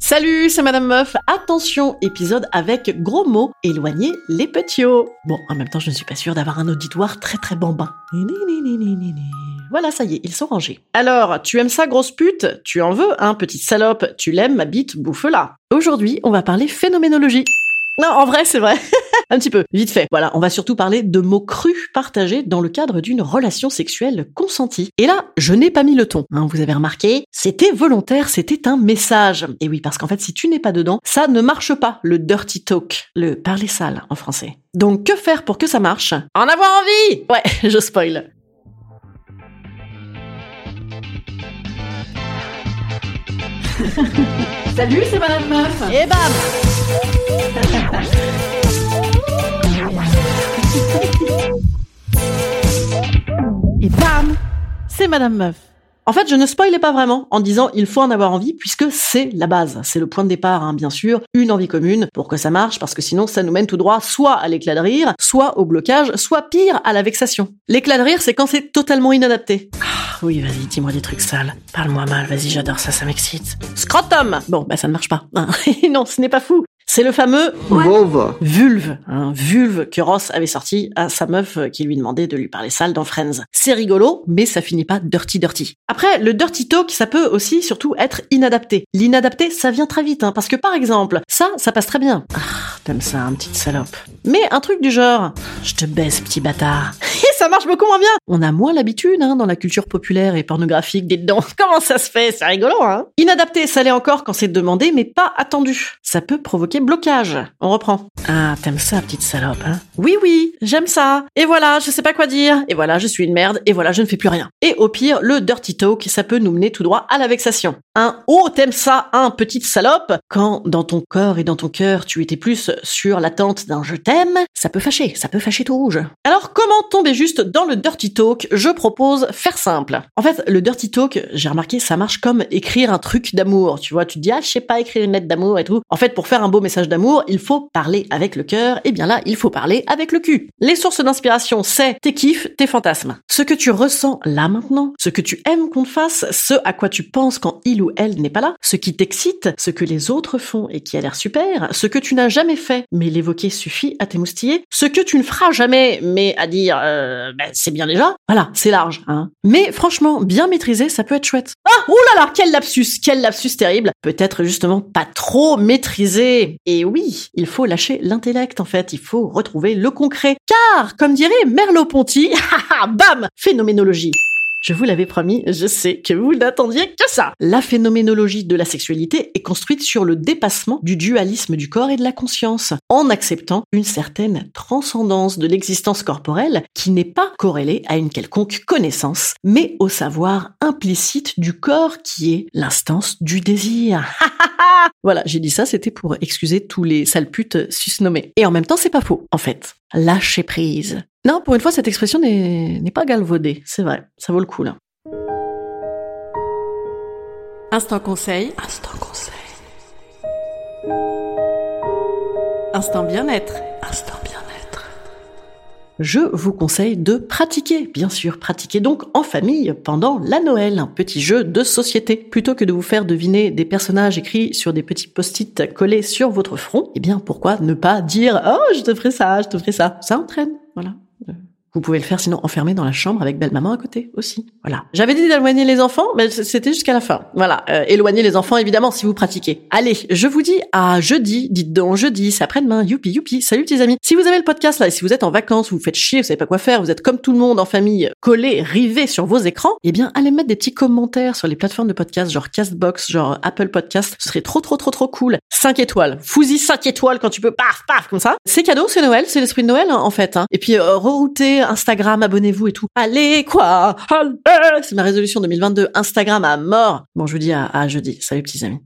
Salut, c'est Madame Meuf. Attention, épisode avec gros mots. Éloignez les petiots. Bon, en même temps, je ne suis pas sûre d'avoir un auditoire très très bambin. Voilà, ça y est, ils sont rangés. Alors, tu aimes ça, grosse pute? Tu en veux, hein, petite salope Tu l'aimes, ma bite, bouffe-la. Aujourd'hui, on va parler phénoménologie. Non, en vrai, c'est vrai. Un petit peu, vite fait. Voilà, on va surtout parler de mots crus partagés dans le cadre d'une relation sexuelle consentie. Et là, je n'ai pas mis le ton. Hein, vous avez remarqué C'était volontaire, c'était un message. Et oui, parce qu'en fait, si tu n'es pas dedans, ça ne marche pas, le dirty talk, le parler sale en français. Donc, que faire pour que ça marche? En avoir envie Ouais, je spoil. Salut, c'est Madame Meuf Et bam Et bam C'est Madame Meuf. En fait, je ne spoilais pas vraiment en disant il faut en avoir envie puisque c'est la base, c'est le point de départ, hein, bien sûr, une envie commune pour que ça marche parce que sinon ça nous mène tout droit soit à l'éclat de rire, soit au blocage, soit pire à la vexation. L'éclat de rire, c'est quand c'est totalement inadapté. Ah, oui, vas-y, dis-moi des trucs sales. Parle-moi mal, vas-y, j'adore ça, ça m'excite. Scrotum Bon, bah ça ne marche pas. hein. non, ce n'est pas fou. C'est le fameux vulve, hein, vulve que Ross avait sorti à sa meuf euh, qui lui demandait de lui parler sale dans Friends. C'est rigolo, mais ça finit pas dirty dirty. Après, le dirty talk, ça peut aussi surtout être inadapté. L'inadapté, ça vient très vite, hein, parce que par exemple, ça, ça passe très bien. Ah, t'aimes ça, un petite salope. Mais un truc du genre, je te baisse, petit bâtard. Ça marche beaucoup moins bien. On a moins l'habitude, hein, dans la culture populaire et pornographique des dedans. Comment ça se fait? C'est rigolo, hein? Inadapté, ça l'est encore quand c'est demandé, mais pas attendu. Ça peut provoquer blocage. On reprend. Ah, t'aimes ça, petite salope, hein? Oui, oui, j'aime ça. Et voilà, je sais pas quoi dire. Et voilà, je suis une merde. Et voilà, je ne fais plus rien. Et au pire, le dirty talk, ça peut nous mener tout droit à la vexation. Un oh, t'aimes ça, un petite salope. Quand dans ton corps et dans ton cœur, tu étais plus sur l'attente d'un je t'aime, ça peut fâcher, ça peut fâcher tout rouge. Alors, comment tomber juste dans le dirty talk Je propose faire simple. En fait, le dirty talk, j'ai remarqué, ça marche comme écrire un truc d'amour. Tu vois, tu dis, ah, je sais pas écrire une lettre d'amour et tout. En fait, pour faire un beau message d'amour, il faut parler avec le cœur. Et bien là, il faut parler avec le cul. Les sources d'inspiration, c'est tes kiffs, tes fantasmes. Ce que tu ressens là maintenant, ce que tu aimes qu'on te fasse, ce à quoi tu penses quand il ou elle n'est pas là, ce qui t'excite, ce que les autres font et qui a l'air super, ce que tu n'as jamais fait, mais l'évoquer suffit à t'émoustiller, ce que tu ne feras jamais, mais à dire, euh, ben, c'est bien déjà. Voilà, c'est large, hein. Mais franchement, bien maîtrisé, ça peut être chouette. Ah, oh là là, quel lapsus, quel lapsus terrible. Peut-être justement pas trop maîtrisé. Et oui, il faut lâcher l'intellect en fait, il faut retrouver le concret. Car, comme dirait Merleau-Ponty, bam, phénoménologie. Je vous l'avais promis, je sais que vous n'attendiez que ça. La phénoménologie de la sexualité est construite sur le dépassement du dualisme du corps et de la conscience, en acceptant une certaine transcendance de l'existence corporelle qui n'est pas corrélée à une quelconque connaissance, mais au savoir implicite du corps qui est l'instance du désir. voilà, j'ai dit ça, c'était pour excuser tous les sales putes susnommés. Et en même temps, c'est pas faux, en fait. Lâcher prise. Non, pour une fois, cette expression n'est n'est pas galvaudée, c'est vrai, ça vaut le coup là. Instant conseil. Instant conseil. Instant bien-être. Instant bien-être. Je vous conseille de pratiquer, bien sûr, pratiquer donc en famille pendant la Noël, un petit jeu de société. Plutôt que de vous faire deviner des personnages écrits sur des petits post-it collés sur votre front, eh bien pourquoi ne pas dire « Oh, je te ferai ça, je te ferai ça ». Ça entraîne, voilà. Vous pouvez le faire sinon enfermé dans la chambre avec belle maman à côté aussi. Voilà. J'avais dit d'éloigner les enfants, mais c'était jusqu'à la fin. Voilà. Euh, éloigner les enfants évidemment si vous pratiquez. Allez, je vous dis à jeudi. Dites donc jeudi, c'est après-demain. Youpi youpi. Salut petits amis. Si vous avez le podcast là et si vous êtes en vacances, vous vous faites chier, vous savez pas quoi faire, vous êtes comme tout le monde en famille, collés, rivés sur vos écrans, eh bien allez mettre des petits commentaires sur les plateformes de podcast genre Castbox, genre Apple Podcast. Ce serait trop trop trop trop cool. 5 étoiles. Fousi 5 étoiles quand tu peux paf paf comme ça. C'est cadeau, c'est Noël, c'est l'esprit de Noël hein, en fait. Hein. Et puis euh, Instagram, abonnez-vous et tout. Allez quoi? Allez C'est ma résolution 2022. Instagram à mort. Bon, je vous dis à jeudi. Salut petits amis.